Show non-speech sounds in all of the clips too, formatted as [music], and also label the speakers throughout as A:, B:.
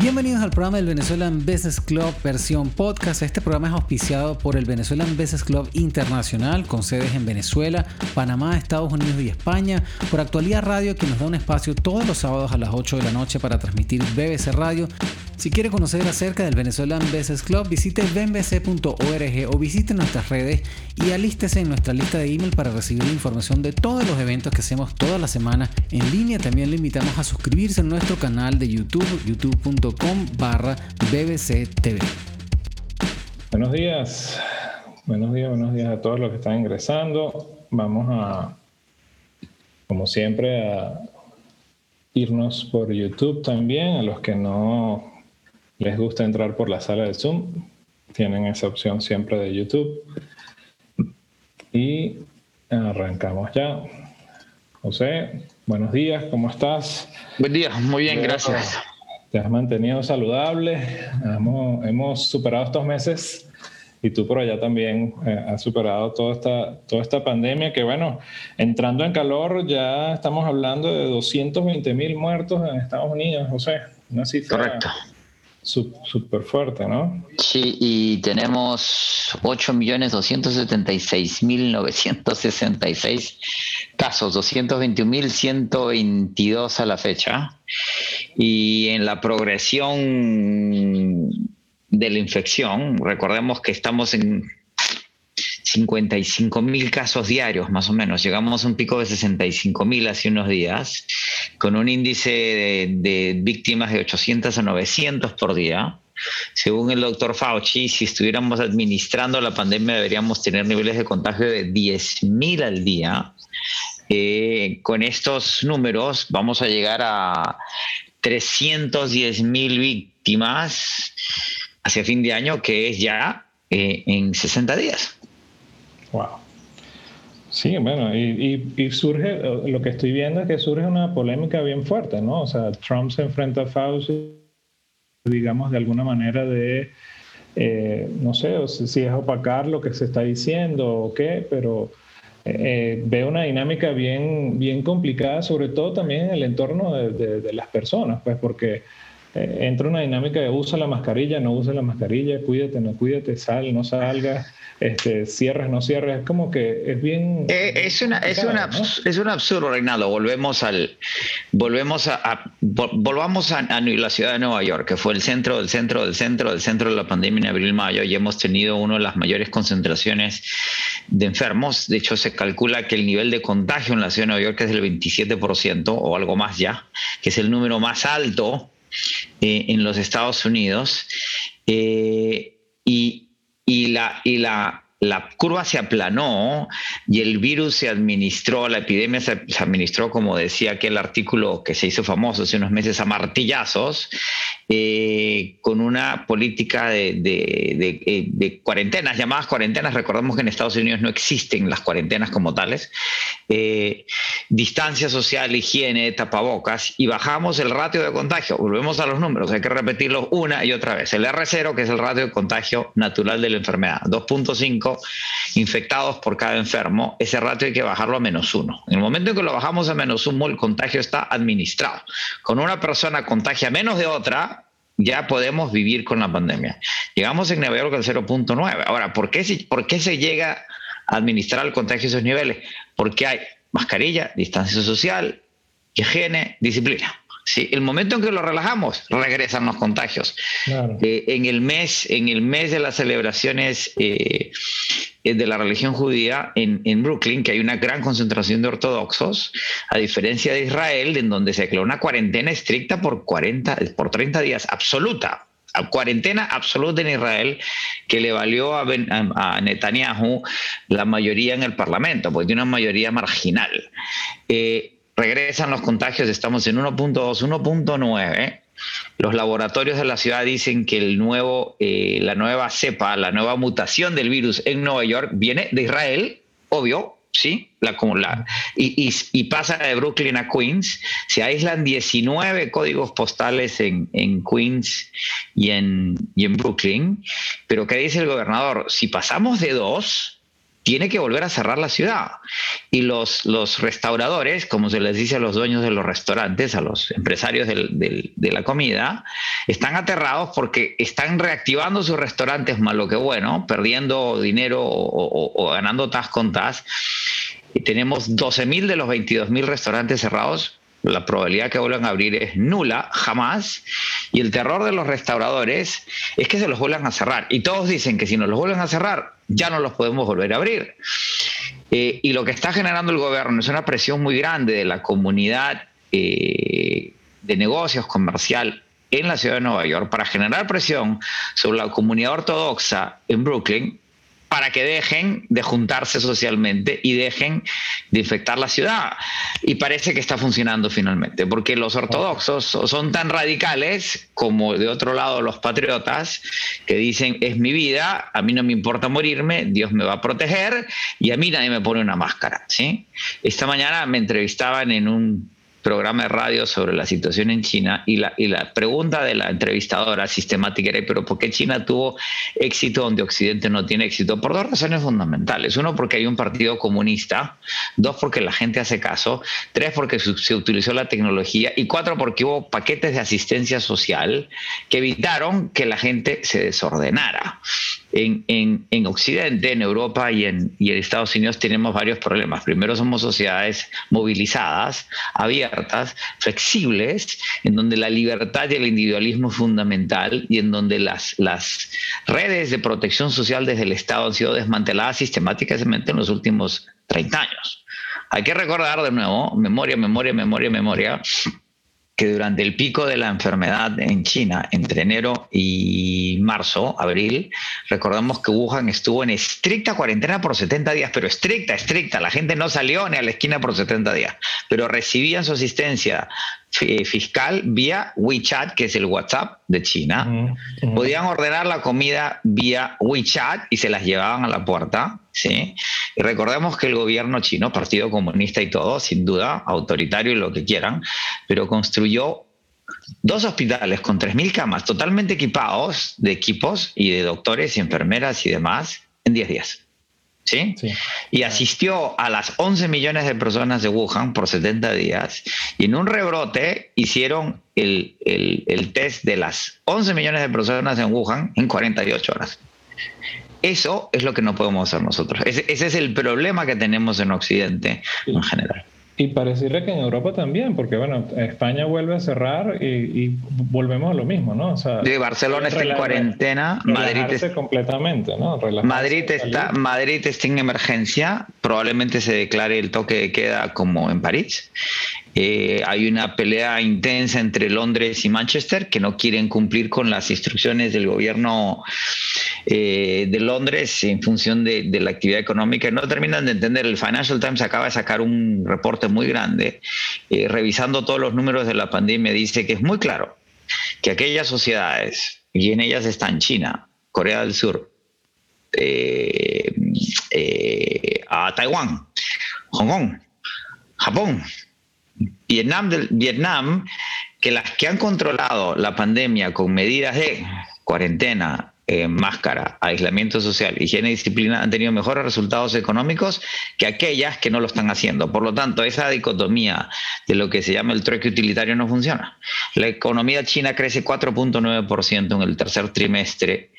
A: Bienvenidos al programa del Venezuelan Business Club versión podcast. Este programa es auspiciado por el Venezuelan Business Club Internacional con sedes en Venezuela, Panamá, Estados Unidos y España. Por Actualidad Radio que nos da un espacio todos los sábados a las 8 de la noche para transmitir BBC Radio. Si quiere conocer acerca del Venezuelan Business Club, visite benbc.org o visite nuestras redes y alístese en nuestra lista de email para recibir la información de todos los eventos que hacemos toda la semana en línea. También le invitamos a suscribirse a nuestro canal de YouTube, youtube.com barra BBC TV.
B: Buenos días, buenos días, buenos días a todos los que están ingresando. Vamos a, como siempre, a irnos por YouTube también, a los que no les gusta entrar por la sala de Zoom, tienen esa opción siempre de YouTube. Y arrancamos ya. José, buenos días, ¿cómo estás?
C: Buen día, muy bien, gracias.
B: Te has mantenido saludable, hemos, hemos superado estos meses y tú por allá también eh, has superado toda esta, toda esta pandemia que bueno, entrando en calor ya estamos hablando de 220 mil muertos en Estados Unidos, José. Una cifra
C: Correcto.
B: Súper fuerte, ¿no?
C: Sí, y tenemos 8.276.966 casos, 221.122 a la fecha. Y en la progresión de la infección, recordemos que estamos en 55 mil casos diarios, más o menos. Llegamos a un pico de 65 mil hace unos días, con un índice de, víctimas de 800 a 900 por día. Según el doctor Fauci, si estuviéramos administrando la pandemia, deberíamos tener niveles de contagio de 10 mil al día. Eh, con estos números vamos a llegar a 310 mil víctimas hacia fin de año, que es ya eh, en 60 días.
B: Wow. Sí, bueno, y, y, surge, lo que estoy viendo es que surge una polémica bien fuerte, ¿no? O sea, Trump se enfrenta a Fauci, digamos, de alguna manera de, eh, no sé si es opacar lo que se está diciendo o qué, pero eh, veo una dinámica bien, bien complicada, sobre todo también en el entorno de, de las personas, pues porque eh, entra una dinámica de usa la mascarilla, no usa la mascarilla, cuídate, no cuídate, sal, no salga, este, cierras, no cierras, es como que es bien...
C: Eh, es, una, es, una, ¿no? es un absurdo, Reinaldo, volvemos al... Volvemos a, a volvamos a, a, la ciudad de Nueva York, que fue el centro del centro del centro del centro de la pandemia en abril-mayo y hemos tenido una de las mayores concentraciones de enfermos. De hecho, se calcula que el nivel de contagio en la ciudad de Nueva York es del 27% o algo más ya, que es el número más alto eh, en los Estados Unidos eh, y, y, la, y la, la, curva se aplanó y el virus se administró, la epidemia se, se, administró, como decía aquel artículo que se hizo famoso hace unos meses, a martillazos, eh, con una política de, de, de, cuarentenas, llamadas cuarentenas. Recordemos que en Estados Unidos no existen las cuarentenas como tales. Eh, distancia social, higiene, tapabocas, y bajamos el ratio de contagio. Volvemos a los números, hay que repetirlos una y otra vez. El R0, que es el ratio de contagio natural de la enfermedad, 2.5 infectados por cada enfermo, ese ratio hay que bajarlo a menos uno. En el momento en que lo bajamos a menos uno, el contagio está administrado. Con una persona contagia menos de otra, ya podemos vivir con la pandemia. Llegamos en Nueva York al 0.9. Ahora, ¿por qué, ¿por qué se llega a administrar el contagio a esos niveles? Porque hay mascarilla, distancia social, higiene, disciplina. Sí, el momento en que lo relajamos, regresan los contagios. Claro. Eh, en, el mes, en el mes de las celebraciones eh, de la religión judía en, en, Brooklyn, que hay una gran concentración de ortodoxos, a diferencia de Israel, en donde se declaró una cuarentena estricta por, 40, por 30 días, absoluta, cuarentena absoluta en Israel que le valió a, ben, a, a, Netanyahu la mayoría en el Parlamento, porque tiene una mayoría marginal. Eh, regresan los contagios, estamos en 1.2, 1.9. Los laboratorios de la ciudad dicen que el nuevo, eh, la nueva cepa, la nueva mutación del virus en Nueva York viene de Israel, obvio, ¿sí? La, y, y, pasa de Brooklyn a Queens. Se aíslan 19 códigos postales en, en Queens y en, y en Brooklyn. Pero ¿qué dice el gobernador? Si pasamos de dos, tiene que volver a cerrar la ciudad. Y los, los restauradores, como se les dice a los dueños de los restaurantes, a los empresarios de la comida, están aterrados porque están reactivando sus restaurantes malo que bueno, perdiendo dinero o, ganando tas con tas. Y tenemos 12.000 de los 22.000 restaurantes cerrados la probabilidad que vuelvan a abrir es nula, jamás. Y el terror de los restauradores es que se los vuelvan a cerrar. Y todos dicen que si nos los vuelven a cerrar, ya no los podemos volver a abrir. Eh, y lo que está generando el gobierno es una presión muy grande de la comunidad eh, de negocios comercial en la ciudad de Nueva York para generar presión sobre la comunidad ortodoxa en Brooklyn para que dejen de juntarse socialmente y dejen de infectar la ciudad. Y parece que está funcionando finalmente, porque los ortodoxos son tan radicales como de otro lado los patriotas, que dicen, es mi vida, a mí no me importa morirme, Dios me va a proteger y a mí nadie me pone una máscara. ¿sí? Esta mañana me entrevistaban en un programa de radio sobre la situación en China y la, y la pregunta de la entrevistadora sistemática era, pero ¿por qué China tuvo éxito donde Occidente no tiene éxito? Por dos razones fundamentales. Uno, porque hay un partido comunista. Dos, porque la gente hace caso. Tres, porque se utilizó la tecnología. Y cuatro, porque hubo paquetes de asistencia social que evitaron que la gente se desordenara en, Occidente, en Europa y en, y en Estados Unidos tenemos varios problemas. Primero somos sociedades movilizadas, abiertas, flexibles, en donde la libertad y el individualismo es fundamental y en donde las, las redes de protección social desde el Estado han sido desmanteladas sistemáticamente en los últimos 30 años. Hay que recordar de nuevo, memoria, memoria, memoria, memoria, que durante el pico de la enfermedad en China, entre enero y marzo, abril, recordamos que Wuhan estuvo en estricta cuarentena por 70 días, pero estricta, estricta. La gente no salió ni a la esquina por 70 días, pero recibían su asistencia fiscal vía WeChat, que es el WhatsApp de China. Podían ordenar la comida vía WeChat y se las llevaban a la puerta. ¿sí? Y recordemos que el gobierno chino, Partido Comunista y todo, sin duda, autoritario y lo que quieran, pero construyó dos hospitales con 3.000 camas totalmente equipados de equipos y de doctores y enfermeras y demás en 10 días. ¿Sí? Y asistió a las 11 millones de personas de Wuhan por 70 días y en un rebrote hicieron el, el, test de las 11 millones de personas en Wuhan en 48 horas. Eso es lo que no podemos hacer nosotros. Ese, ese es el problema que tenemos en Occidente en general.
B: Y pareciera que en Europa también, porque bueno, España vuelve a cerrar y, volvemos a lo mismo, ¿no? O
C: sea, Barcelona está en cuarentena, Madrid está
B: completamente, ¿no?
C: Madrid está, Madrid está en emergencia, probablemente se declare el toque de queda como en París. Eh, hay una pelea intensa entre Londres y Manchester que no quieren cumplir con las instrucciones del gobierno eh, de Londres en función de, la actividad económica no terminan de entender. El Financial Times acaba de sacar un reporte muy grande eh, revisando todos los números de la pandemia. Dice que es muy claro que aquellas sociedades, y en ellas están China, Corea del Sur, a Taiwán, Hong Kong, Japón, Vietnam, Vietnam, que las que han controlado la pandemia con medidas de cuarentena, eh, máscara, aislamiento social, higiene y disciplina han tenido mejores resultados económicos que aquellas que no lo están haciendo. Por lo tanto, esa dicotomía de lo que se llama el trueque utilitario no funciona. La economía china crece 4.9% en el tercer trimestre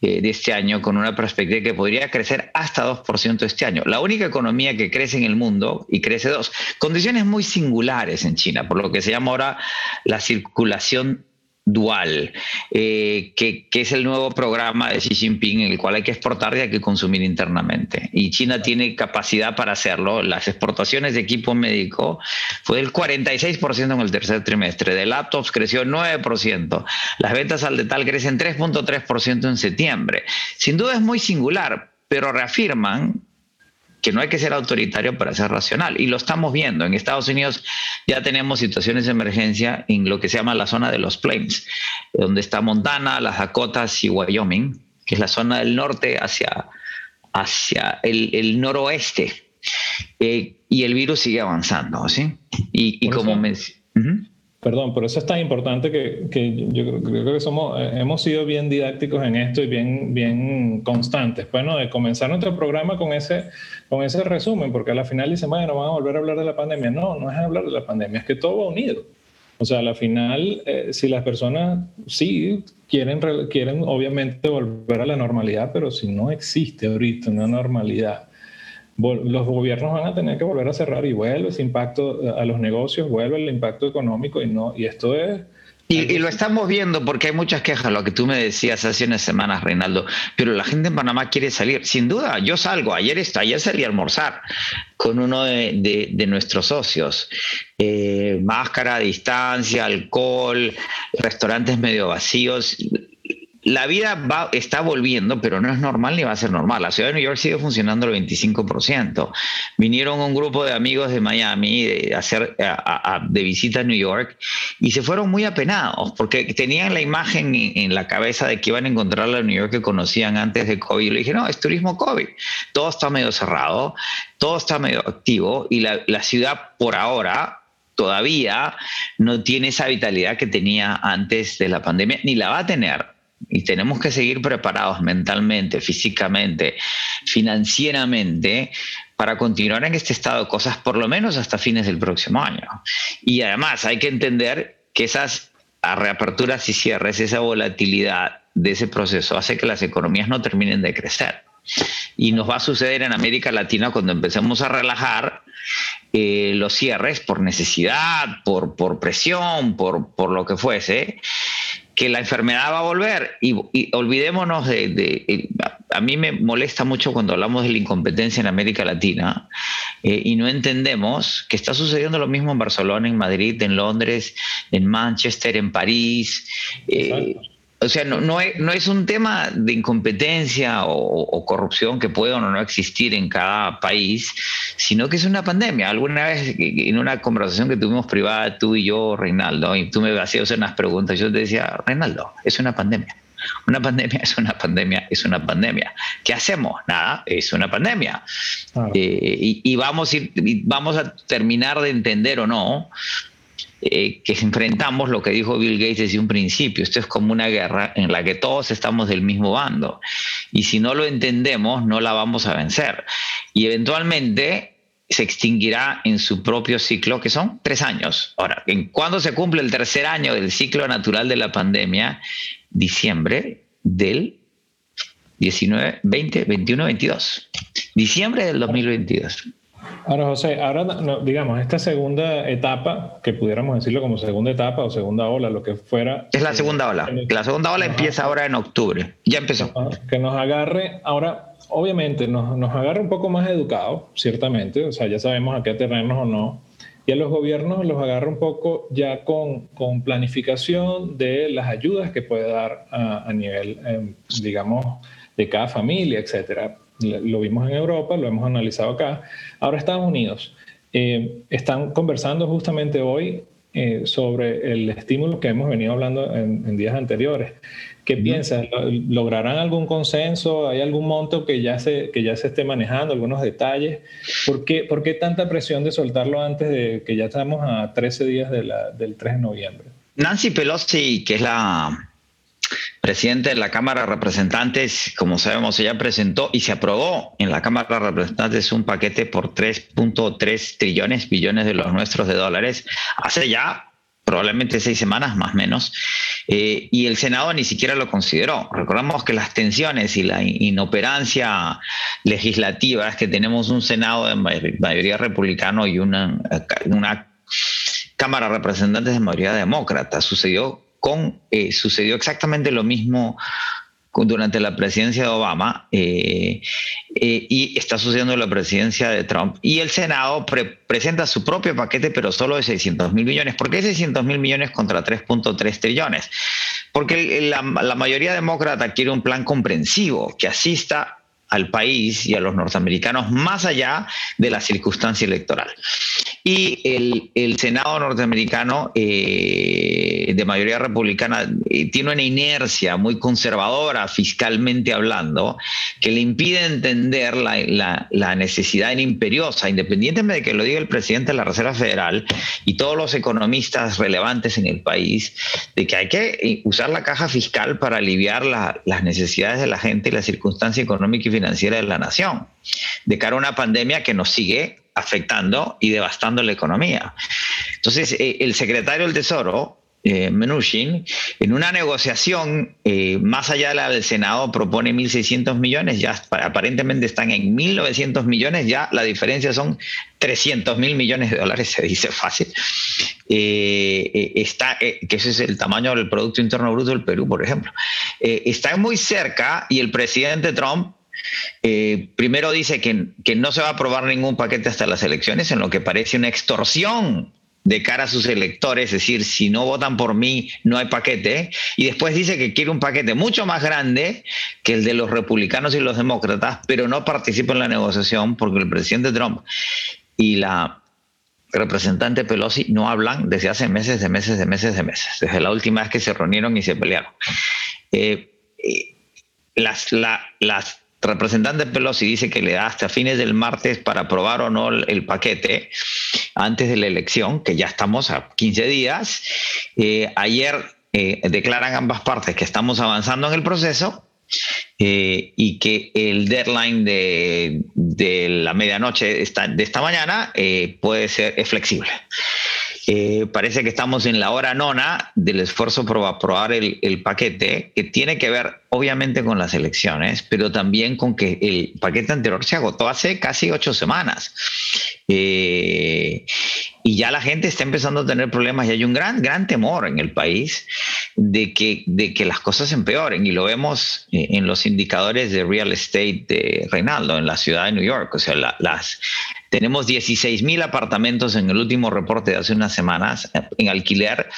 C: eh, de este año, con una perspectiva que podría crecer hasta 2% este año. La única economía que crece en el mundo y crece dos. Condiciones muy singulares en China, por lo que se llama ahora la circulación dual, eh, que, es el nuevo programa de Xi Jinping en el cual hay que exportar y hay que consumir internamente. Y China tiene capacidad para hacerlo. Las exportaciones de equipo médico fue del 46% en el tercer trimestre, de laptops creció 9%, las ventas al detal crecen 3.3% en septiembre. Sin duda es muy singular, pero reafirman que no hay que ser autoritario para ser racional. Y lo estamos viendo. En Estados Unidos ya tenemos situaciones de emergencia en lo que se llama la zona de los Plains, donde está Montana, las Dakotas y Wyoming, que es la zona del norte hacia, hacia el, noroeste. Eh, y el virus sigue avanzando, ¿sí? Y, como me...
B: perdón, por eso es tan importante que, que yo creo que somos, eh, hemos sido bien didácticos en esto y bien, bien constantes. Bueno, de comenzar nuestro programa con ese, con ese resumen, porque a la final dicen, bueno, vamos a volver a hablar de la pandemia. No, no es hablar de la pandemia, es que todo va unido. O sea, a la final, eh, si las personas sí quieren, quieren obviamente volver a la normalidad, pero si no existe ahorita una normalidad, los gobiernos van a tener que volver a cerrar y vuelve ese impacto a los negocios, vuelve el impacto económico y no y esto es
C: y, lo estamos viendo porque hay muchas quejas, lo que tú me decías hace unas semanas, Reinaldo, pero la gente en Panamá quiere salir. Sin duda, yo salgo, ayer, ayer salí a almorzar con uno de, nuestros socios. Eh, máscara, distancia, alcohol, restaurantes medio vacíos la vida está volviendo, pero no es normal ni va a ser normal. La ciudad de New York sigue funcionando al 25%. Vinieron un grupo de amigos de Miami de, hacer, de visita a New York y se fueron muy apenados porque tenían la imagen en, la cabeza de que iban a encontrar la New York que conocían antes de COVID. Y le dije, no, es turismo COVID. Todo está medio cerrado, todo está medio activo y la ciudad por ahora todavía no tiene esa vitalidad que tenía antes de la pandemia, ni la va a tener y tenemos que seguir preparados mentalmente, físicamente, financieramente para continuar en este estado de cosas por lo menos hasta fines del próximo año. Y además hay que entender que esas reaperturas y cierres, esa volatilidad de ese proceso hace que las economías no terminen de crecer. Y nos va a suceder en América Latina cuando empecemos a relajar eh, los cierres por necesidad, por, por presión, por, por lo que fuese, que la enfermedad va a volver y, olvidémonos de, A mí me molesta mucho cuando hablamos de la incompetencia en América Latina eh, y no entendemos que está sucediendo lo mismo en Barcelona, en Madrid, en Londres, en Manchester, en París. Eh, o sea, no, no, es, un tema de incompetencia o, corrupción que puede o no existir en cada país, sino que es una pandemia. Alguna vez en una conversación que tuvimos privada, tú y yo, Reinaldo, y tú me hacías unas preguntas, yo te decía, Reinaldo, es una pandemia. Una pandemia es una pandemia, es una pandemia. ¿Qué hacemos? Nada, es una pandemia. Eh, y, vamos a terminar de entender o no eh, que enfrentamos lo que dijo Bill Gates desde un principio. Esto es como una guerra en la que todos estamos del mismo bando. Y si no lo entendemos, no la vamos a vencer. Y eventualmente se extinguirá en su propio ciclo, que son tres años. Ahora, ¿en cuándo se cumple el tercer año del ciclo natural de la pandemia? Diciembre del 19, 20, 21, 22. Diciembre del 2022.
B: Ahora, José, ahora digamos, esta segunda etapa, que pudiéramos decirlo como segunda etapa o segunda ola, lo que fuera.
C: Es la segunda ola. La segunda ola empieza ahora en octubre. Ya empezó.
B: Que nos agarre, ahora, obviamente, nos, nos agarre un poco más educados, ciertamente, o sea, ya sabemos a qué atenernos o no. Y a los gobiernos los agarra un poco ya con, con planificación de las ayudas que puede dar a, nivel, em, digamos, de cada familia, etcétera lo vimos en Europa, lo hemos analizado acá. Ahora Estados Unidos. Eh, están conversando justamente hoy eh, sobre el estímulo que hemos venido hablando en, días anteriores. ¿Qué piensas? ¿Lograrán algún consenso? ¿Hay algún monto que ya se, que ya se esté manejando? ¿Algunos detalles? ¿Por qué, ¿Por qué tanta presión de soltarlo antes de que ya estamos a 13 días de la, del 3 de noviembre?
C: Nancy Pelosi, que es la presidente de la Cámara de Representantes, como sabemos, ella presentó y se aprobó en la Cámara de Representantes un paquete por 3.3 trillones, billones de los nuestros de dólares, hace ya probablemente seis semanas más o menos, eh, y el Senado ni siquiera lo consideró. Recordamos que las tensiones y la inoperancia legislativa es que tenemos un Senado de mayoría republicano y una, una Cámara de Representantes de mayoría demócrata. Sucedió eh, sucedió exactamente lo mismo durante la presidencia de Obama eh, eh, y está sucediendo en la presidencia de Trump. Y el Senado presenta su propio paquete, pero solo de 600 mil millones. ¿Por qué 600 mil millones contra 3.3 trillones? Porque la, la mayoría demócrata quiere un plan comprensivo que asista al país y a los norteamericanos más allá de la circunstancia electoral. Y el, Senado norteamericano eh, de mayoría republicana eh, tiene una inercia muy conservadora fiscalmente hablando que le impide entender la, la, necesidad imperiosa, independientemente de que lo diga el presidente de la Reserva Federal y todos los economistas relevantes en el país, de que hay que eh, usar la caja fiscal para aliviar las necesidades de la gente y la circunstancia económica y financiera de la nación, de cara a una pandemia que nos sigue afectando y devastando la economía. Entonces, eh, el secretario del Tesoro, eh, Menushin, en una negociación eh, más allá de la del Senado propone 1.600 millones, ya aparentemente están en 1.900 millones, ya la diferencia son 300 mil millones de dólares, [laughs] se dice fácil. está, que ese es el tamaño del Producto Interno Bruto del Perú, por ejemplo. está muy cerca y el presidente Trump eh, primero dice que, que, no se va a aprobar ningún paquete hasta las elecciones, en lo que parece una extorsión de cara a sus electores, es decir, si no votan por mí, no hay paquete. Y después dice que quiere un paquete mucho más grande que el de los republicanos y los demócratas, pero no participa en la negociación porque el presidente Trump y la representante Pelosi no hablan desde hace meses, de meses, de meses, de meses, desde la última vez que se reunieron y se pelearon. Eh, eh, las, las representante Pelosi dice que le da hasta fines del martes para aprobar o no el, paquete antes de la elección, que ya estamos a 15 días. Eh, ayer eh, declaran ambas partes que estamos avanzando en el proceso eh, y que el deadline de, la medianoche de esta, de esta mañana puede ser flexible. Eh, parece que estamos en la hora nona del esfuerzo por aprobar el, paquete, que tiene que ver obviamente con las elecciones, pero también con que el paquete anterior se agotó hace casi ocho semanas. Eh, y ya la gente está empezando a tener problemas y hay un gran, gran temor en el país de que, de que las cosas empeoren. Y lo vemos eh, en los indicadores de real estate de Reinaldo en la ciudad de New York. O sea, las, tenemos 16 mil apartamentos en el último reporte de hace unas semanas eh, en alquiler,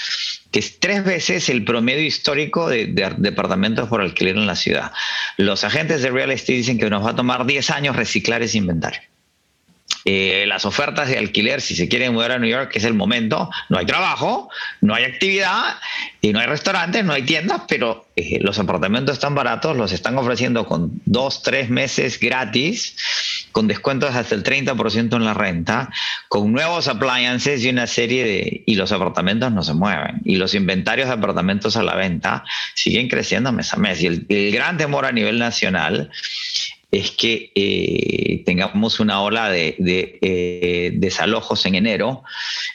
C: que es tres veces el promedio histórico de, de, departamentos por alquiler en la ciudad. Los agentes de real estate dicen que nos va a tomar 10 años reciclar ese inventario. Eh, las ofertas de alquiler, si se quieren mudar a New York, es el momento. No hay trabajo, no hay actividad, y no hay restaurantes, no hay tiendas, pero eh, los apartamentos están baratos, los están ofreciendo con dos, tres meses gratis, con descuentos hasta el 30% en la renta, con nuevos appliances y una serie de... y los apartamentos no se mueven. Y los inventarios de apartamentos a la venta siguen creciendo mes a mes. Y el, el gran temor a nivel nacional es que eh, tengamos una ola de, eh, desalojos en enero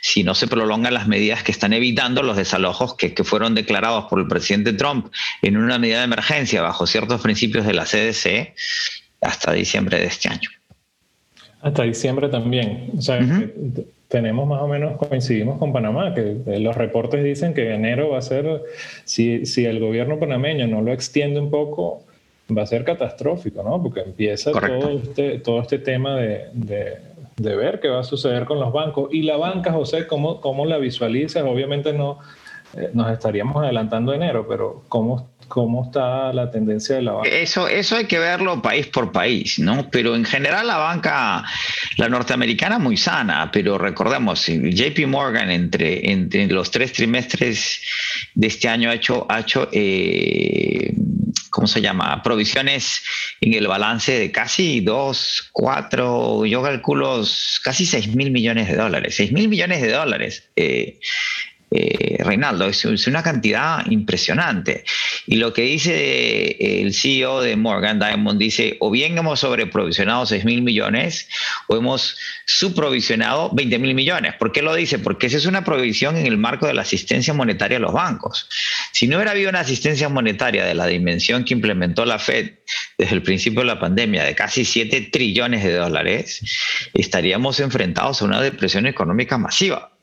C: si no se prolongan las medidas que están evitando los desalojos que, fueron declarados por el presidente Trump en una medida de emergencia bajo ciertos principios de la CDC hasta diciembre de este año.
B: Hasta diciembre también. O sea, tenemos más o menos, coincidimos con Panamá, que eh, los reportes dicen que enero va a ser, si, si el gobierno panameño no lo extiende un poco, va a ser catastrófico, ¿no? Porque empieza todo este, todo este tema de, de, ver qué va a suceder con los bancos. Y la banca, José, ¿cómo, cómo la visualizas? Obviamente no eh, nos estaríamos adelantando enero, pero ¿cómo, ¿cómo está la tendencia de la banca?
C: Eso, eso hay que verlo país por país, ¿no? Pero en general la banca, la norteamericana, muy sana, pero recordemos, JP Morgan entre, entre los tres trimestres de este año ha hecho... Ha hecho eh, ¿cómo se llama? Provisiones en el balance de casi 2, 4, yo calculo casi 6 mil millones de dólares. 6 mil millones de dólares. Eh, eh, Reinaldo, es, una cantidad impresionante. Y lo que dice eh, el CEO de Morgan Diamond dice, o bien hemos sobreprovisionado 6 mil millones o hemos subprovisionado 20 mil millones. ¿Por qué lo dice? Porque esa es una provisión en el marco de la asistencia monetaria a los bancos. Si no hubiera habido una asistencia monetaria de la dimensión que implementó la Fed desde el principio de la pandemia de casi 7 trillones de dólares, estaríamos enfrentados a una depresión económica masiva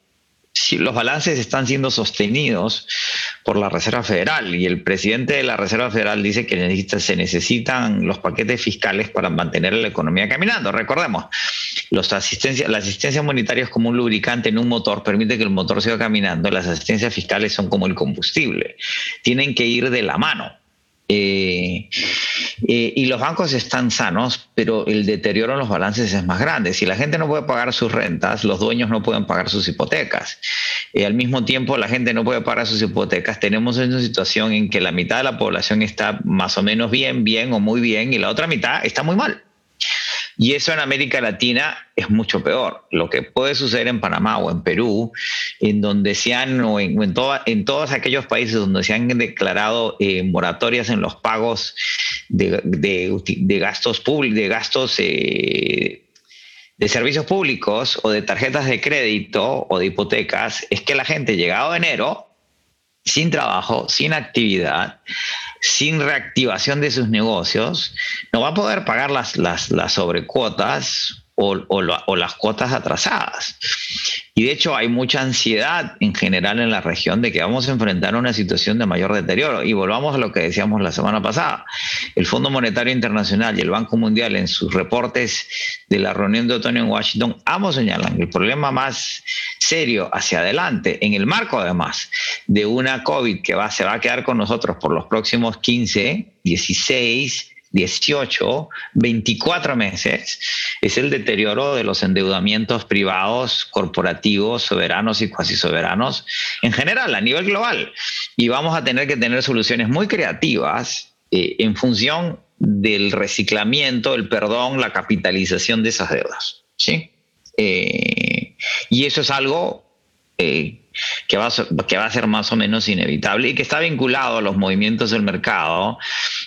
C: si los balances están siendo sostenidos por la Reserva Federal y el presidente de la Reserva Federal dice que se necesitan los paquetes fiscales para mantener la economía caminando. Recordemos, los asistencia, la asistencia monetaria es como un lubricante en un motor, permite que el motor siga caminando. Las asistencias fiscales son como el combustible, tienen que ir de la mano. Eh, eh, y los bancos están sanos, pero el deterioro en los balances es más grande. Si la gente no puede pagar sus rentas, los dueños no pueden pagar sus hipotecas. y al mismo tiempo, la gente no puede pagar sus hipotecas. Tenemos una situación en que la mitad de la población está más o menos bien, bien o muy bien, y la otra mitad está muy mal. Y eso en América Latina es mucho peor. Lo que puede suceder en Panamá o en Perú, en donde se han, o en, en, todos aquellos países donde se han declarado eh, moratorias en los pagos de, gastos públicos, de gastos eh, de servicios públicos o de tarjetas de crédito o de hipotecas, es que la gente llegado enero sin trabajo, sin actividad, sin reactivación de sus negocios, no va a poder pagar las, las, las sobrecuotas o, las cuotas atrasadas. Y de hecho hay mucha ansiedad en general en la región de que vamos a enfrentar una situación de mayor deterioro. Y volvamos a lo que decíamos la semana pasada. El Fondo Monetario Internacional y el Banco Mundial en sus reportes de la reunión de otoño en Washington, ambos señalan que el problema más serio hacia adelante, en el marco además de una COVID que va, se va a quedar con nosotros por los próximos 15, 16, 18, 24 meses, es el deterioro de los endeudamientos privados, corporativos, soberanos y cuasi soberanos en general, a nivel global. Y vamos a tener que tener soluciones muy creativas eh, en función del reciclamiento, el perdón, la capitalización de esas deudas. ¿sí? Eh, y eso es algo eh, que va, a, que va a ser más o menos inevitable y que está vinculado a los movimientos del mercado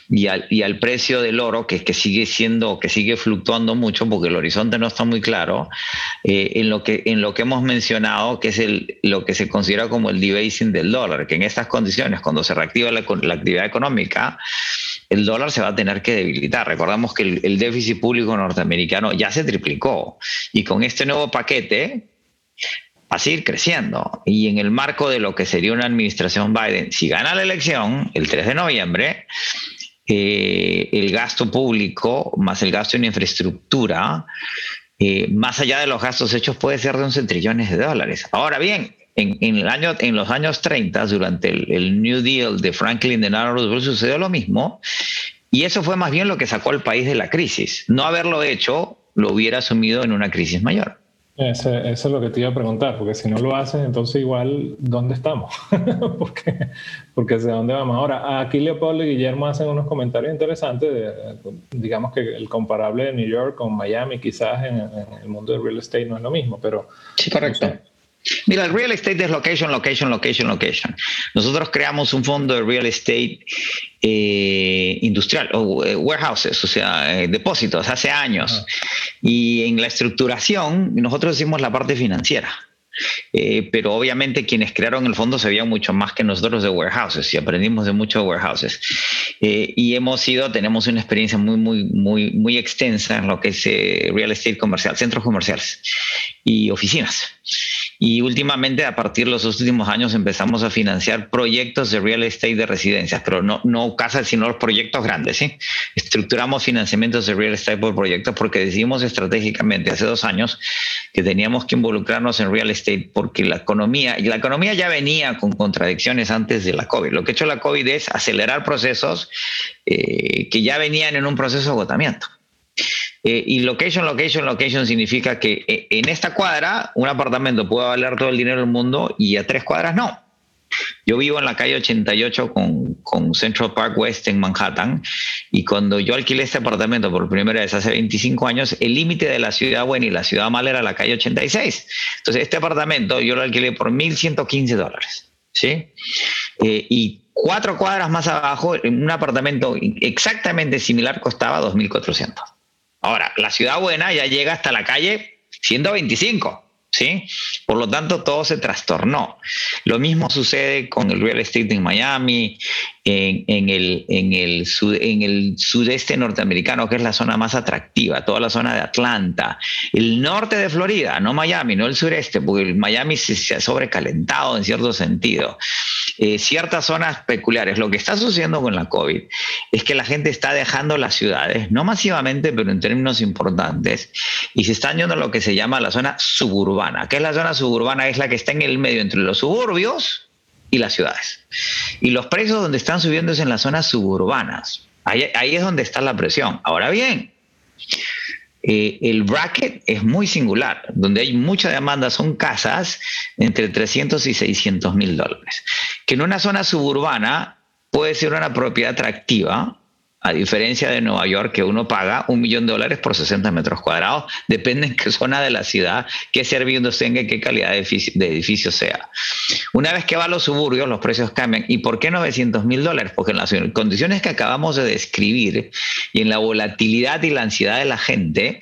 C: y al, y al precio del oro, que, que sigue siendo, que sigue fluctuando mucho porque el horizonte no está muy claro, eh, en, lo que, en lo que hemos mencionado, que es el, lo que se considera como el debasing del dólar, que en estas condiciones, cuando se reactiva la, la actividad económica, el dólar se va a tener que debilitar. Recordamos que el, el déficit público norteamericano ya se triplicó y con este nuevo paquete a seguir creciendo. Y en el marco de lo que sería una administración Biden, si gana la elección el 3 de noviembre, eh, el gasto público más el gasto en infraestructura, eh, más allá de los gastos hechos, puede ser de 11 trillones de dólares. Ahora bien, en, el año, en los años 30, durante el, New Deal de Franklin Delano Roosevelt, sucedió lo mismo. Y eso fue más bien lo que sacó al país de la crisis. No haberlo hecho lo hubiera asumido en una crisis mayor.
B: Eso, es lo que te iba a preguntar, porque si no lo haces, entonces igual, ¿dónde estamos? [laughs] porque, porque hacia dónde vamos. Ahora, aquí Leopoldo y Guillermo hacen unos comentarios interesantes, digamos que el comparable de New York con Miami, quizás en, el mundo del real estate no es lo mismo, pero...
C: Sí, correcto. Mira, el real estate es location, location, location, location. Nosotros creamos un fondo de real estate eh, industrial, o eh, warehouses, o sea, eh, depósitos, hace años. Y en la estructuración, nosotros hicimos la parte financiera. pero obviamente quienes crearon el fondo sabían mucho más que nosotros de warehouses y aprendimos de muchos warehouses. y hemos sido, tenemos una experiencia muy, muy, muy, muy extensa en lo que es real estate comercial, centros comerciales y oficinas. Y últimamente, a partir de los últimos años, empezamos a financiar proyectos de real estate de residencias, pero no, no casas, sino los proyectos grandes. ¿sí? Estructuramos financiamientos de real estate por proyectos porque decidimos estratégicamente hace dos años que teníamos que involucrarnos en real estate porque la economía, y la economía ya venía con contradicciones antes de la COVID. Lo que ha hecho la COVID es acelerar procesos eh, que ya venían en un proceso de agotamiento. Eh, y location, location, location significa que eh, en esta cuadra un apartamento puede valer todo el dinero del mundo y a tres cuadras no. Yo vivo en la calle 88 con, con, Central Park West en Manhattan y cuando yo alquilé este apartamento por primera vez hace 25 años, el límite de la ciudad buena y la ciudad mala era la calle 86. Entonces este apartamento yo lo alquilé por 1.115 dólares. ¿sí? Eh, y cuatro cuadras más abajo, un apartamento exactamente similar costaba 2.400. Ahora, la ciudad buena ya llega hasta la calle 125. ¿Sí? Por lo tanto, todo se trastornó. Lo mismo sucede con el real estate en Miami, en, el, en, el en el sudeste norteamericano, que es la zona más atractiva, toda la zona de Atlanta, el norte de Florida, no Miami, no el sureste, porque Miami se, ha sobrecalentado en cierto sentido. Eh, ciertas zonas peculiares. Lo que está sucediendo con la COVID es que la gente está dejando las ciudades, no masivamente, pero en términos importantes, y se están yendo a lo que se llama la zona suburbana. ¿Qué es la zona suburbana? Es la que está en el medio entre los suburbios y las ciudades. Y los precios donde están subiendo es en las zonas suburbanas. Ahí, es donde está la presión. Ahora bien, eh, el bracket es muy singular. Donde hay mucha demanda son casas entre 300 y 600 mil dólares. Que en una zona suburbana puede ser una propiedad atractiva, a diferencia de Nueva York, que uno paga un millón de dólares por 60 metros cuadrados, depende en qué zona de la ciudad, qué servicios tenga y qué calidad de edificio, sea. Una vez que va a los suburbios, los precios cambian. ¿Y por qué 900 mil dólares? Porque en las condiciones que acabamos de describir y en la volatilidad y la ansiedad de la gente,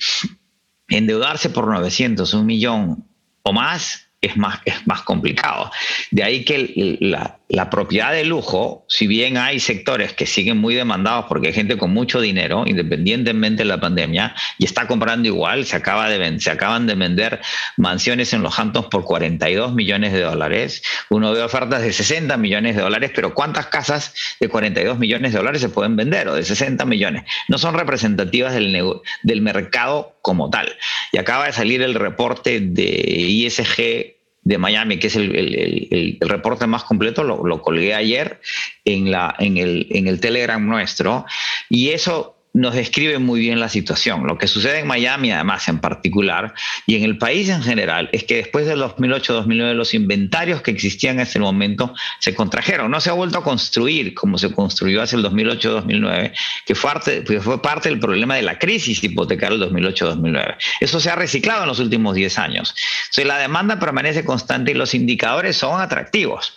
C: endeudarse por 900, un millón o más, es más, es más complicado. De ahí que la, la propiedad de lujo, si bien hay sectores que siguen muy demandados porque hay gente con mucho dinero, independientemente de la pandemia, y está comprando igual, se, acaba de, se acaban de vender mansiones en los Hamptons por 42 millones de dólares. Uno ve ofertas de 60 millones de dólares, pero ¿cuántas casas de 42 millones de dólares se pueden vender o de 60 millones? No son representativas del, del mercado como tal. Y acaba de salir el reporte de ISG de Miami, que es el, reporte más completo, lo, lo, colgué ayer en, la, en, el, en el Telegram nuestro, y eso nos describe muy bien la situación. Lo que sucede en Miami, además, en particular, y en el país en general, es que después del 2008-2009 los inventarios que existían en ese momento se contrajeron. No se ha vuelto a construir como se construyó hace el 2008-2009, que fue parte, fue parte del problema de la crisis hipotecaria del 2008-2009. Eso se ha reciclado en los últimos 10 años. Entonces, la demanda permanece constante y los indicadores son atractivos.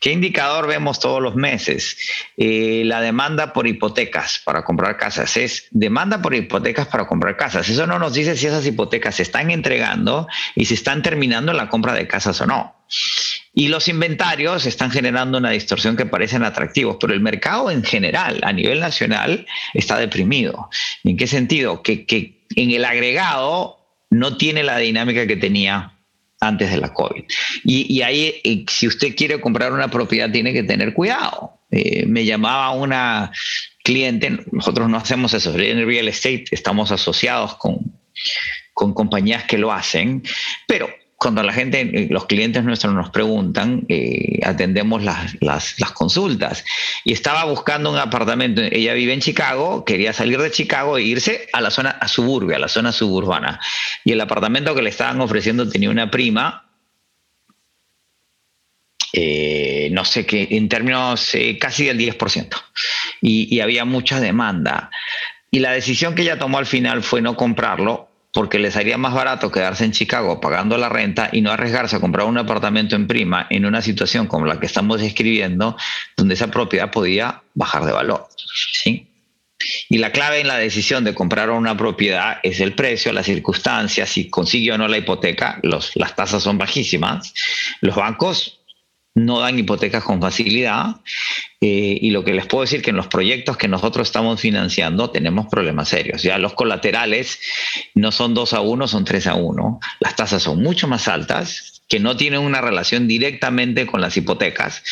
C: ¿Qué indicador vemos todos los meses? Eh, la demanda por hipotecas para comprar casas es demanda por hipotecas para comprar casas. Eso no nos dice si esas hipotecas se están entregando y si están terminando la compra de casas o no. Y los inventarios están generando una distorsión que parecen atractivos, pero el mercado en general, a nivel nacional, está deprimido. ¿En qué sentido? Que, que en el agregado no tiene la dinámica que tenía antes de la COVID. Y, y ahí, eh, si usted quiere comprar una propiedad, tiene que tener cuidado. Eh, me llamaba una cliente, nosotros no hacemos eso, en real estate estamos asociados con, con compañías que lo hacen, pero cuando la gente, eh, los clientes nuestros nos preguntan, eh, atendemos las, las, las, consultas. Y estaba buscando un apartamento, ella vive en Chicago, quería salir de Chicago e irse a la zona a suburbia, a la zona suburbana. Y el apartamento que le estaban ofreciendo tenía una prima eh, no sé qué, en términos eh, casi del 10%. Y, y había mucha demanda. Y la decisión que ella tomó al final fue no comprarlo porque les haría más barato quedarse en Chicago pagando la renta y no arriesgarse a comprar un apartamento en prima en una situación como la que estamos describiendo, donde esa propiedad podía bajar de valor. ¿sí? Y la clave en la decisión de comprar una propiedad es el precio, las circunstancias, si consigue o no la hipoteca, los, las tasas son bajísimas. Los bancos no dan hipotecas con facilidad eh, y lo que les puedo decir que en los proyectos que nosotros estamos financiando tenemos problemas serios. Ya los colaterales no son 2 a 1, son 3 a 1. Las tasas son mucho más altas, que no tienen una relación directamente con las hipotecas.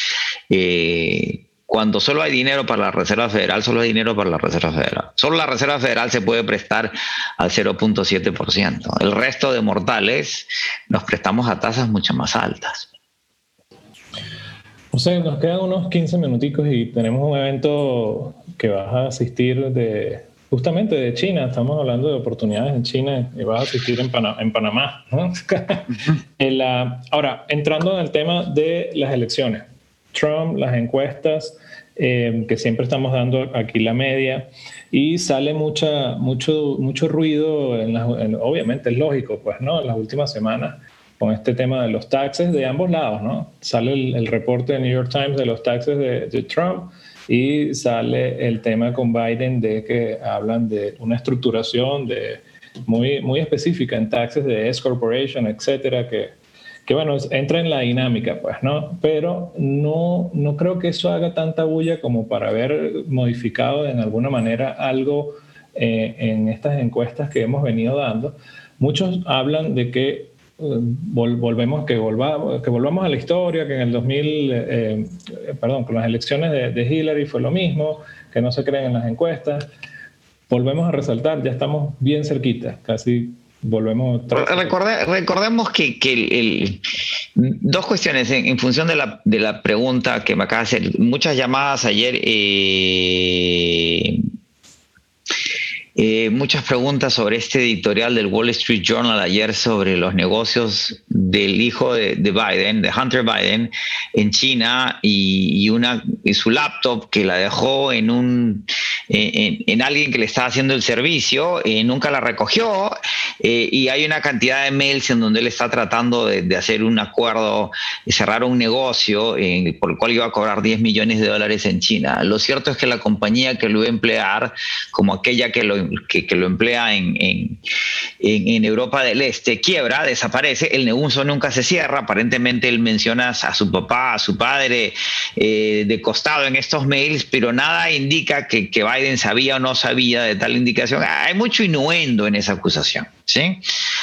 C: Eh, cuando solo hay dinero para la Reserva Federal, solo hay dinero para la Reserva Federal. Solo la Reserva Federal se puede prestar al 0.7%. El resto de mortales nos prestamos a tasas mucho más altas.
B: O sea, nos quedan unos 15 minuticos y tenemos un evento que vas a asistir de justamente de China. Estamos hablando de oportunidades en China y vas a asistir en, en Panamá. [laughs] ahora, entrando en el tema de las elecciones. Trump, las encuestas, eh, que siempre estamos dando aquí la media, y sale mucha, mucho, mucho ruido, en obviamente es lógico, pues, ¿no? En las últimas semanas con este tema de los taxes de ambos lados, ¿no? Sale el, reporte de New York Times de los taxes de, Trump y sale el tema con Biden de que hablan de una estructuración de, muy, muy específica en taxes de S Corporation, etcétera, que, que bueno, entra en la dinámica, pues, ¿no? Pero no, no creo que eso haga tanta bulla como para haber modificado en alguna manera algo eh, en estas encuestas que hemos venido dando. Muchos hablan de que volvemos, que volvamos, que volvamos a la historia, que en el 2000, eh, perdón, con las elecciones de, Hillary fue lo mismo, que no se creen en las encuestas. Volvemos a resaltar, ya estamos bien cerquita, casi volvemos
C: recordemos que, el, dos cuestiones en, función de la, de la, pregunta que me acaba de hacer. Muchas llamadas ayer. Eh, eh, muchas preguntas sobre este editorial del Wall Street Journal ayer sobre los negocios del hijo de, Biden, de Hunter Biden, en China y, una, y su laptop que la dejó en, un, en, alguien que le estaba haciendo el servicio, eh, nunca la recogió eh, y hay una cantidad de mails en donde él está tratando de, hacer un acuerdo, y cerrar un negocio por el cual iba a cobrar 10 millones de dólares en China. Lo cierto es que la compañía que lo iba a emplear, como aquella que lo que, lo emplea en, en, Europa del Este, quiebra, desaparece, el negocio nunca se cierra, aparentemente él menciona a su papá, a su padre eh, de costado en estos mails, pero nada indica que, que Biden sabía o no sabía de tal indicación. Hay mucho innuendo en esa acusación. ¿Sí?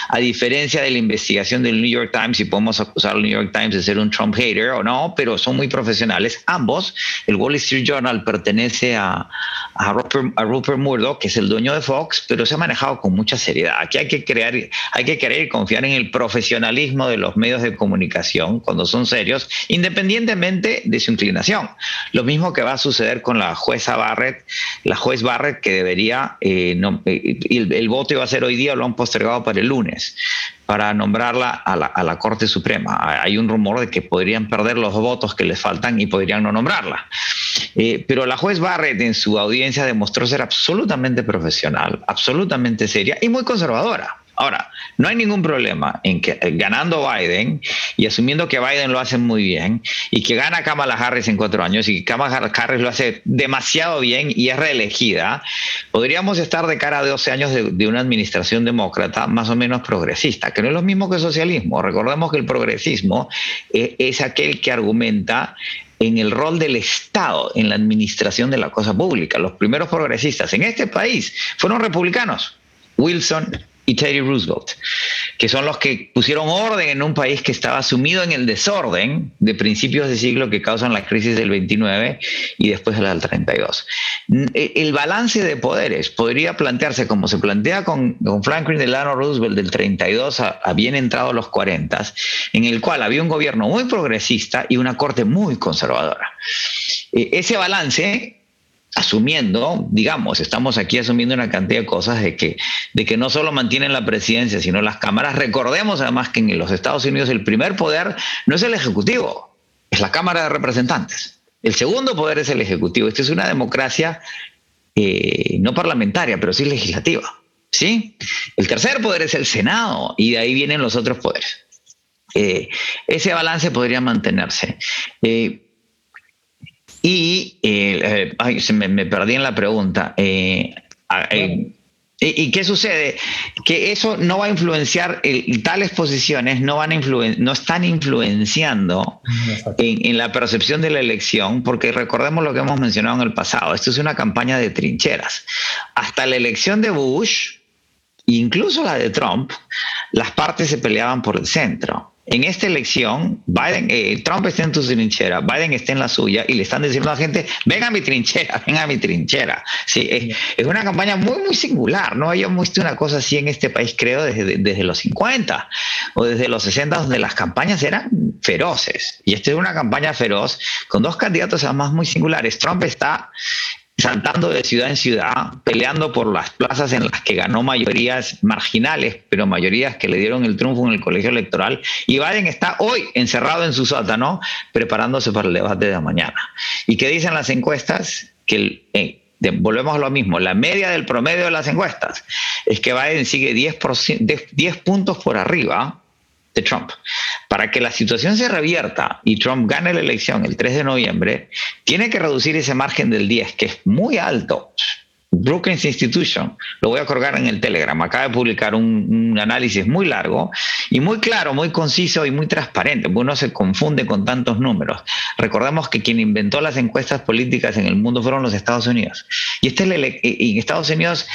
C: A diferencia de la investigación del New York Times, y podemos acusar al New York Times de ser un Trump hater o no, pero son muy profesionales. Ambos, el Wall Street Journal pertenece a, a, Rupert, Murdoch, que es el dueño de Fox, pero se ha manejado con mucha seriedad. Aquí hay que crear, hay que querer y confiar en el profesionalismo de los medios de comunicación cuando son serios, independientemente de su inclinación. Lo mismo que va a suceder con la jueza Barrett, la juez Barrett que debería, eh, no, eh, el, el voto iba a ser hoy día, lo han postergado para el lunes para nombrarla a la, Corte Suprema. Hay un rumor de que podrían perder los votos que les faltan y podrían no nombrarla. Eh, pero la juez Barrett en su audiencia demostró ser absolutamente profesional, absolutamente seria y muy conservadora. Ahora, no hay ningún problema en que eh, ganando Biden y asumiendo que Biden lo hace muy bien y que gana Kamala Harris en cuatro años y que Kamala Harris lo hace demasiado bien y es reelegida, podríamos estar de cara a 12 años de, una administración demócrata más o menos progresista, que no es lo mismo que el socialismo. Recordemos que el progresismo eh, es aquel que argumenta en el rol del Estado en la administración de la cosa pública. Los primeros progresistas en este país fueron republicanos. Wilson, y Teddy Roosevelt, que son los que pusieron orden en un país que estaba sumido en el desorden de principios de siglo que causan la crisis del 29 y después de la del 32. E, el balance de poderes podría plantearse como se plantea con, Franklin Delano Roosevelt del 32 a, a bien entrado los 40, en el cual había un gobierno muy progresista y una corte muy conservadora. E, ese balance asumiendo, digamos, estamos aquí asumiendo una cantidad de cosas de que, de que no solo mantienen la presidencia, sino las cámaras. Recordemos además que en los Estados Unidos el primer poder no es el Ejecutivo, es la Cámara de Representantes. El segundo poder es el Ejecutivo. Esta es una democracia eh, no parlamentaria, pero sí legislativa. ¿sí? El tercer poder es el Senado y de ahí vienen los otros poderes. Eh, ese balance podría mantenerse. Eh, y, eh, ay, se me, perdí en la pregunta. Eh, eh, ¿Y qué sucede? Que eso no va a influenciar, tales posiciones no, van a no están influenciando en, en, la percepción de la elección, porque recordemos lo que hemos mencionado en el pasado, esto es una campaña de trincheras. Hasta la elección de Bush, incluso la de Trump, las partes se peleaban por el centro en esta elección, Biden, eh, Trump está en su trinchera, Biden está en la suya y le están diciendo a la gente, venga a mi trinchera, [laughs] venga a mi trinchera. Sí, es, una campaña muy, muy singular. No habíamos visto una cosa así en este país, creo, desde, desde los 50 o desde los 60, donde las campañas eran feroces. Y esta es una campaña feroz con dos candidatos además muy singulares. Trump está saltando de ciudad en ciudad, peleando por las plazas en las que ganó mayorías marginales, pero mayorías que le dieron el triunfo en el colegio electoral. Y Biden está hoy encerrado en su sótano, preparándose para el debate de mañana. ¿Y qué dicen las encuestas? Que eh, volvemos a lo mismo, la media del promedio de las encuestas es que Biden sigue 10, 10 puntos por arriba Trump. Para que la situación se revierta y Trump gane la elección el 3 de noviembre, tiene que reducir ese margen del 10, que es muy alto. Brookings Institution, lo voy a colgar en el Telegram, acaba de publicar un, análisis muy largo y muy claro, muy conciso y muy transparente, uno se confunde con tantos números. Recordemos que quien inventó las encuestas políticas en el mundo fueron los Estados Unidos. Y este, en Estados Unidos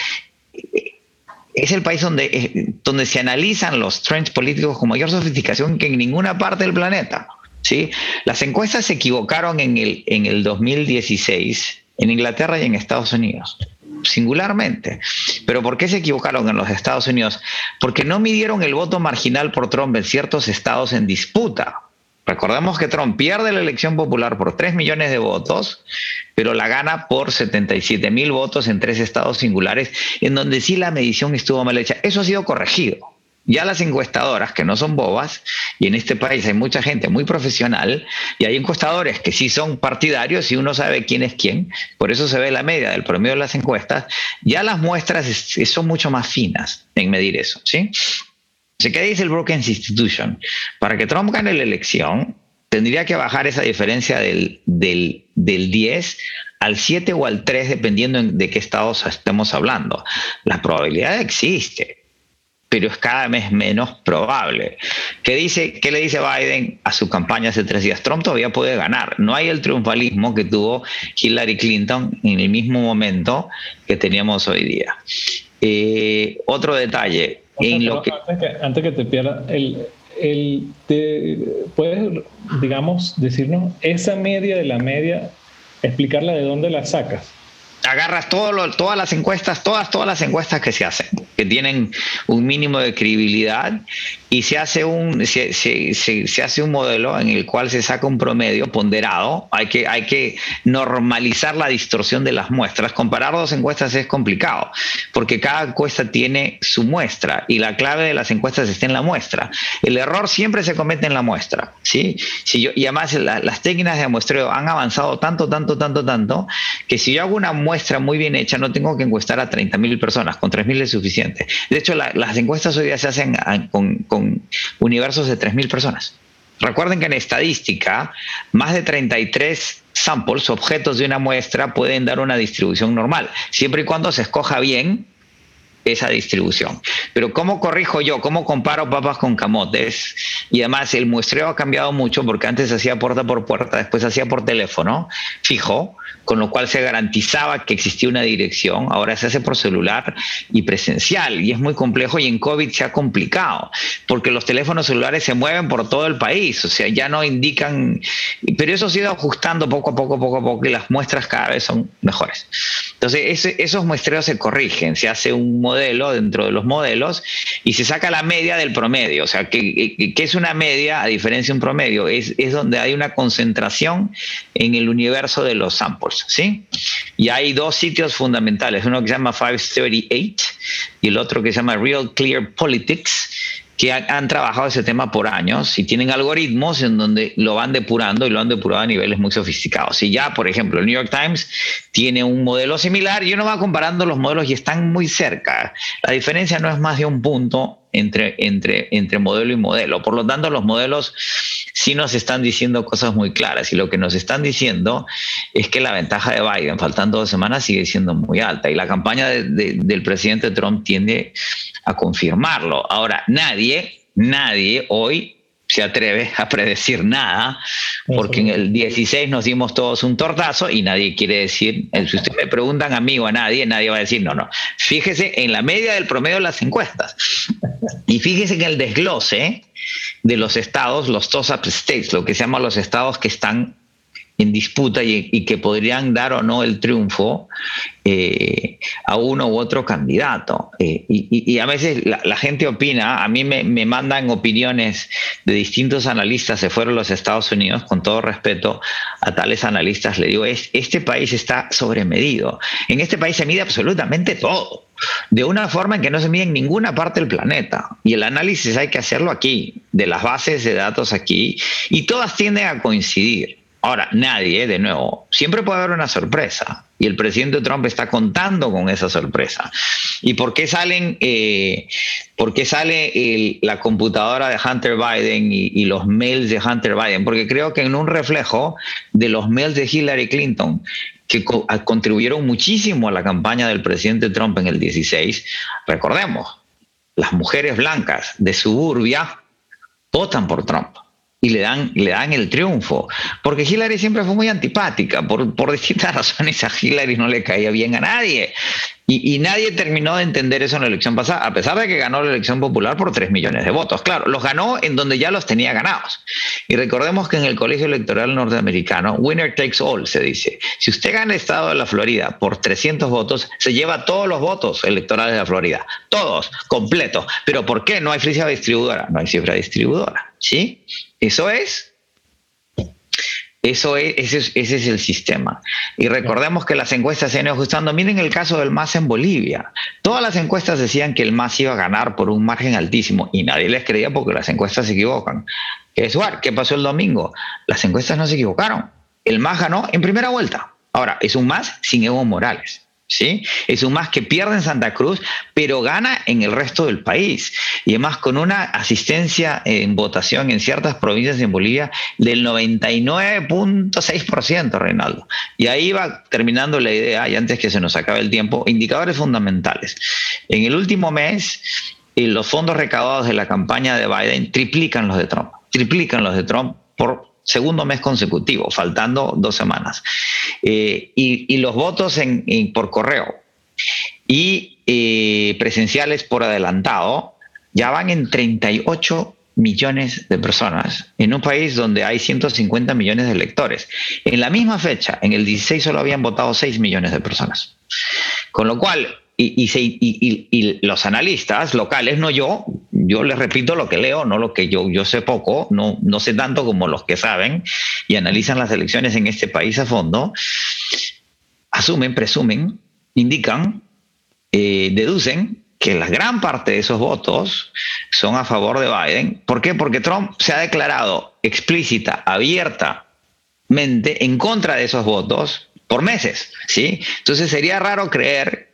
C: es el país donde, eh, donde se analizan los trends políticos con mayor sofisticación que en ninguna parte del planeta. ¿sí? Las encuestas se equivocaron en el, en el 2016 en Inglaterra y en Estados Unidos. singularmente. Pero ¿por qué se equivocaron en los Estados Unidos? Porque no midieron el voto marginal por Trump en ciertos estados en disputa. Recordemos que Trump pierde la elección popular por 3 millones de votos, pero la gana por 77 mil votos en tres estados singulares, en donde sí la medición estuvo mal hecha. Eso ha sido corregido. Ya las encuestadoras, que no son bobas, y en este país hay mucha gente muy profesional, y hay encuestadores que sí son partidarios y uno sabe quién es quién, por eso se ve la media del promedio de las encuestas, ya las muestras son mucho más finas en medir eso, ¿sí? ¿Qué dice el Brookings Institution? Para que Trump gane la elección, tendría que bajar esa diferencia del, del, del 10 al 7 o al 3, dependiendo de qué estados estemos hablando. La probabilidad existe, pero es cada vez menos probable. ¿Qué, dice, ¿Qué le dice Biden a su campaña hace tres días? Trump todavía puede ganar. No hay el triunfalismo que tuvo Hillary Clinton en el mismo momento que teníamos hoy día. Eh, otro detalle.
B: Antes, que, te pierda, el, el, ¿puedes, digamos, decirnos esa media de la media, explicarla de dónde la sacas?
C: Agarras todo todas las encuestas, todas, todas las encuestas que se hacen, que tienen un mínimo de credibilidad, y se hace un, se, se, se, hace un modelo en el cual se saca un promedio ponderado. Hay que, hay que normalizar la distorsión de las muestras. Comparar dos encuestas es complicado, porque cada encuesta tiene su muestra, y la clave de las encuestas está en la muestra. El error siempre se comete en la muestra. ¿sí? Si yo, y además las técnicas de muestreo han avanzado tanto, tanto, tanto, tanto, que si yo hago una muestra muestra muy bien hecha, no tengo que encuestar a 30.000 personas, con 3.000 es suficiente. De hecho, las encuestas hoy día se hacen con, universos de 3.000 personas. Recuerden que en estadística, más de 33 samples, objetos de una muestra, pueden dar una distribución normal, siempre y cuando se escoja bien esa distribución. Pero ¿cómo corrijo yo? ¿Cómo comparo papas con camotes? Y además el muestreo ha cambiado mucho porque antes hacía puerta por puerta, después hacía por teléfono fijo, con lo cual se garantizaba que existía una dirección. Ahora se hace por celular y presencial y es muy complejo y en COVID se ha complicado porque los teléfonos celulares se mueven por todo el país, o sea, ya no indican, pero eso se ha ido ajustando poco a poco, poco a poco y las muestras cada vez son mejores. Entonces, esos muestreos se corrigen, se hace un modelo dentro de los modelos y se saca la media del promedio. O sea, ¿qué, es una media a diferencia de un promedio? Es, es donde hay una concentración en el universo de los samples, ¿sí? Y hay dos sitios fundamentales, uno que se llama 538 y el otro que se llama Real Clear Politics, que han, trabajado ese tema por años y tienen algoritmos en donde lo van depurando y lo han depurado a niveles muy sofisticados. Y ya, por ejemplo, el New York Times tiene un modelo similar y uno va comparando los modelos y están muy cerca. La diferencia no es más de un punto entre, entre, entre modelo y modelo. Por lo tanto, los modelos sí nos están diciendo cosas muy claras y lo que nos están diciendo es que la ventaja de Biden, faltando dos semanas, sigue siendo muy alta y la campaña del presidente Trump tiende a confirmarlo. Ahora, nadie, nadie hoy se atreve a predecir nada, porque en el 16 nos dimos todos un tortazo y nadie quiere decir, si ustedes me preguntan a mí o a nadie, nadie va a decir, no, no, fíjese en la media del promedio de las encuestas. Y fíjese en el desglose de los estados, los top states, lo que se llama los estados que están en disputa y, que podrían dar o no el triunfo eh, a uno u otro candidato. Eh, y, a veces la, gente opina, a mí me, mandan opiniones de distintos analistas, se fueron los Estados Unidos, con todo respeto a tales analistas, le digo, es, este país está sobremedido. En este país se mide absolutamente todo de una forma en que no se mide en ninguna parte del planeta. Y el análisis hay que hacerlo aquí, de las bases de datos aquí, y todas tienden a coincidir. Ahora, nadie, de nuevo, siempre puede haber una sorpresa y el presidente Trump está contando con esa sorpresa. ¿Y por qué salen, eh, por qué sale la computadora de Hunter Biden y, los mails de Hunter Biden? Porque creo que en un reflejo de los mails de Hillary Clinton que contribuyeron muchísimo a la campaña del presidente Trump en el 16, recordemos, las mujeres blancas de suburbia votan por Trump y le dan, le dan el triunfo. Porque Hillary siempre fue muy antipática, por, por distintas [laughs] razones a Hillary no le caía bien a nadie. Y, nadie terminó de entender eso en la elección pasada, a pesar de que ganó la elección popular por 3 millones de votos. Claro, los ganó en donde ya los tenía ganados. Y recordemos que en el colegio electoral norteamericano, winner takes all, se dice. Si usted gana el estado de la Florida por 300 votos, se lleva todos los votos electorales de la Florida. Todos, completos. Pero ¿por qué no hay cifra distribuidora? No hay cifra distribuidora. ¿Sí? Eso es eso es, ese, es, el sistema. Y recordemos que las encuestas se han ido ajustando. Miren el caso del MAS en Bolivia. Todas las encuestas decían que el MAS iba a ganar por un margen altísimo y nadie les creía porque las encuestas se equivocan. ¿Qué pasó el domingo? Las encuestas no se equivocaron. El MAS ganó en primera vuelta. Ahora, es un MAS sin Evo Morales. ¿Sí? Es un más que pierde en Santa Cruz, pero gana en el resto del país. Y además con una asistencia en votación en ciertas provincias en Bolivia del 99.6%, Reinaldo. Y ahí va terminando la idea, y antes que se nos acabe el tiempo, indicadores fundamentales. En el último mes, eh, los fondos recaudados de la campaña de Biden triplican los de Trump, triplican los de Trump por segundo mes consecutivo, faltando dos semanas. Eh, y, los votos en, por correo y eh, presenciales por adelantado ya van en 38 millones de personas en un país donde hay 150 millones de electores. En la misma fecha, en el 16 solo habían votado 6 millones de personas. Con lo cual, y, los analistas locales, no yo, yo les repito lo que leo, no lo que yo, yo sé poco, no, no sé tanto como los que saben y analizan las elecciones en este país a fondo, asumen, presumen, indican, eh, deducen que la gran parte de esos votos son a favor de Biden. ¿Por qué? Porque Trump se ha declarado explícita, abiertamente en contra de esos votos por meses, ¿sí? Entonces sería raro creer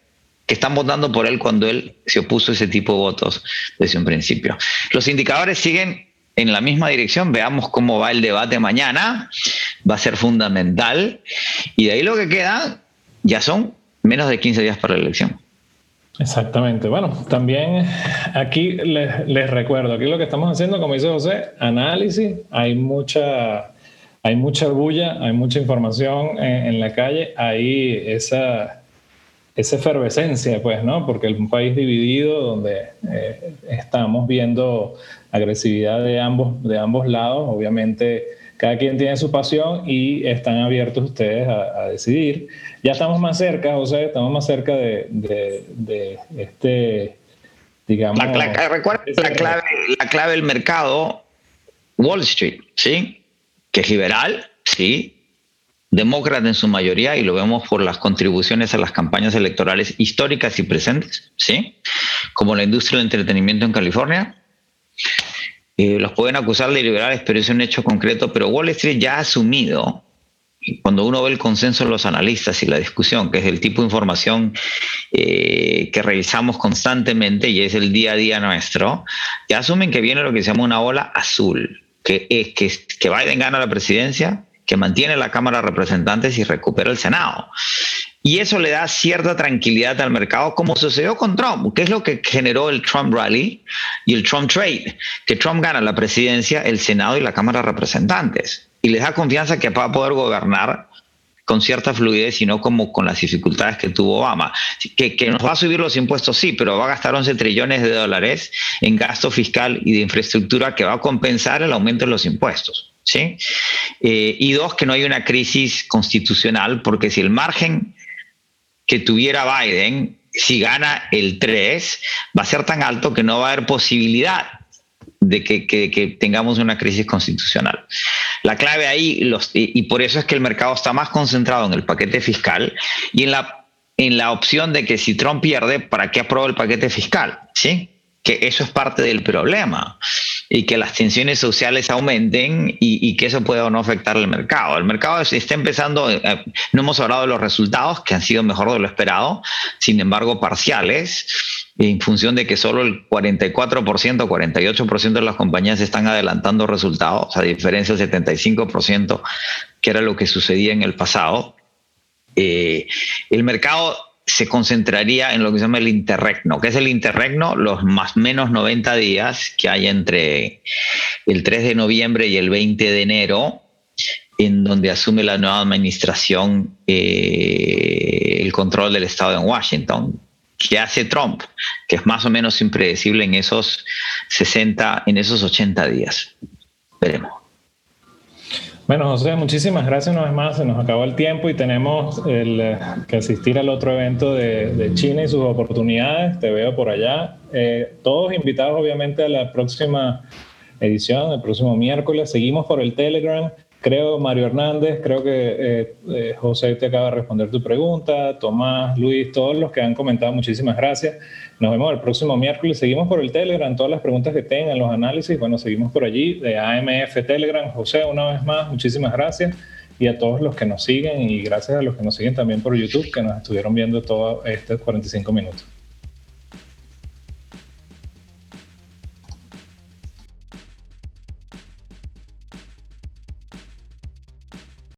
C: que están votando por él cuando él se opuso a ese tipo de votos desde un principio. Los indicadores siguen en la misma dirección. Veamos cómo va el debate mañana. Va a ser fundamental. Y de ahí lo que queda ya son menos de 15 días para la elección.
B: Exactamente. Bueno, también aquí les, recuerdo, aquí lo que estamos haciendo, como dice José, análisis. Hay mucha, hay mucha bulla, hay mucha información en, en la calle. Hay esa esa efervescencia, pues, ¿no? Porque es un país dividido donde eh, estamos viendo agresividad de ambos, de ambos lados, obviamente cada quien tiene su pasión y están abiertos ustedes a, decidir. Ya estamos más cerca, José, estamos más cerca de, este, digamos...
C: La, recuerda la clave, la clave del mercado, Wall Street, ¿sí? Que es liberal, sí, demócrata en su mayoría, y lo vemos por las contribuciones a las campañas electorales históricas y presentes, ¿sí? Como la industria del entretenimiento en California. Eh, los pueden acusar de liberales, pero es un hecho concreto. Pero Wall Street ya ha asumido, cuando uno ve el consenso de los analistas y la discusión, que es el tipo de información eh, que revisamos constantemente y es el día a día nuestro, ya asumen que viene lo que se llama una ola azul, que es que, que Biden gana la presidencia, que mantiene la Cámara de Representantes y recupera el Senado. Y eso le da cierta tranquilidad al mercado, como sucedió con Trump, que es lo que generó el Trump Rally y el Trump Trade, que Trump gana la presidencia, el Senado y la Cámara de Representantes. Y les da confianza que va a poder gobernar con cierta fluidez y no como con las dificultades que tuvo Obama. Que, que, nos va a subir los impuestos, sí, pero va a gastar 11 trillones de dólares en gasto fiscal y de infraestructura que va a compensar el aumento de los impuestos. ¿Sí? Eh, y dos, que no hay una crisis constitucional, porque si el margen que tuviera Biden, si gana el 3, va a ser tan alto que no va a haber posibilidad de que, tengamos una crisis constitucional. La clave ahí, los, y, por eso es que el mercado está más concentrado en el paquete fiscal y en la, en la opción de que si Trump pierde, ¿para qué aprueba el paquete fiscal? ¿Sí? Que eso es parte del problema y que las tensiones sociales aumenten y, que eso pueda o no afectar al mercado. El mercado está empezando, eh, eh, no hemos hablado de los resultados que han sido mejor de lo esperado, sin embargo parciales, en función de que solo el 44%, 48% de las compañías están adelantando resultados, a diferencia del 75% que era lo que sucedía en el pasado. Eh, el mercado se concentraría en lo que se llama el interregno. ¿Qué es el interregno? Los más menos 90 días que hay entre el 3 de noviembre y el 20 de enero, en donde asume la nueva administración eh, el control del Estado en Washington. ¿Qué hace Trump? Que es más o menos impredecible en esos 60, en esos 80 días. Veremos.
B: Bueno, José, muchísimas gracias una vez más. Se nos acabó el tiempo y tenemos eh, que asistir al otro evento de, China y sus oportunidades. Te veo por allá. Eh, todos invitados, obviamente, a la próxima edición, el próximo miércoles. Seguimos por el Telegram. Creo, Mario Hernández, creo que eh, eh, José te acaba de responder tu pregunta, Tomás, Luis, todos los que han comentado, muchísimas gracias. Nos vemos el próximo miércoles. Seguimos por el Telegram, todas las preguntas que tengan, los análisis, bueno, seguimos por allí de AMF Telegram. José, una vez más, muchísimas gracias. Y a todos los que nos siguen y gracias a los que nos siguen también por YouTube, que nos estuvieron viendo todos estos 45 minutos.